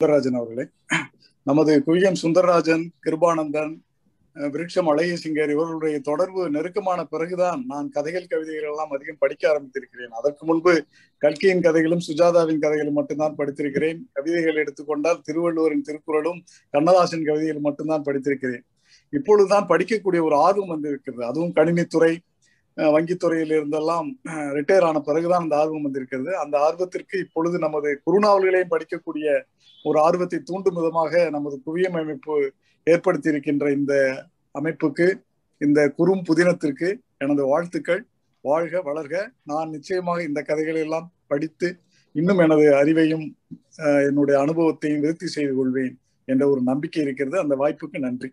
சுந்தரராஜன் அவர்களே. நமது குவியம் சுந்தரராஜன் கிருபானந்தன் விருட்சம் அழகிசிங்கர் இவர்களுடைய தொடர்பு நெருக்கமான பிறகுதான் நான் கதைகள் கவிதைகள் எல்லாம் அதிகம் படிக்க ஆரம்பித்திருக்கிறேன். அதற்கு முன்பு கல்கியின் கதைகளும் சுஜாதாவின் கதைகளும் மட்டும்தான் படித்திருக்கிறேன். கவிதைகள் எடுத்துக்கொண்டால் திருவள்ளுவரின் திருக்குறளும் கண்ணதாசன் கவிதைகள் மட்டும்தான் படித்திருக்கிறேன். இப்பொழுதுதான் படிக்கக்கூடிய ஒரு ஆர்வம் வந்திருக்கிறது. அதுவும் கணினித்துறை வங்கித்துறையில் இருந்தெல்லாம் ரிட்டையர் ஆன பிறகுதான் அந்த ஆர்வம் வந்திருக்கிறது. அந்த ஆர்வத்திற்கு இப்பொழுது நமது குறுநாவல்களையும் படிக்கக்கூடிய ஒரு ஆர்வத்தை தூண்டும் விதமாக நமது குவியம் அமைப்பு ஏற்படுத்தி இருக்கின்ற இந்த அமைப்புக்கு இந்த குறும் புதினத்திற்கு எனது வாழ்த்துக்கள். வாழ்க வளர்க. நான் நிச்சயமாக இந்த கதைகளை எல்லாம் படித்து இன்னும் எனது அறிவையும் என்னுடைய அனுபவத்தையும் விருத்தி செய்து கொள்வேன் என்ற ஒரு நம்பிக்கை இருக்கிறது. அந்த வாய்ப்புக்கு நன்றி.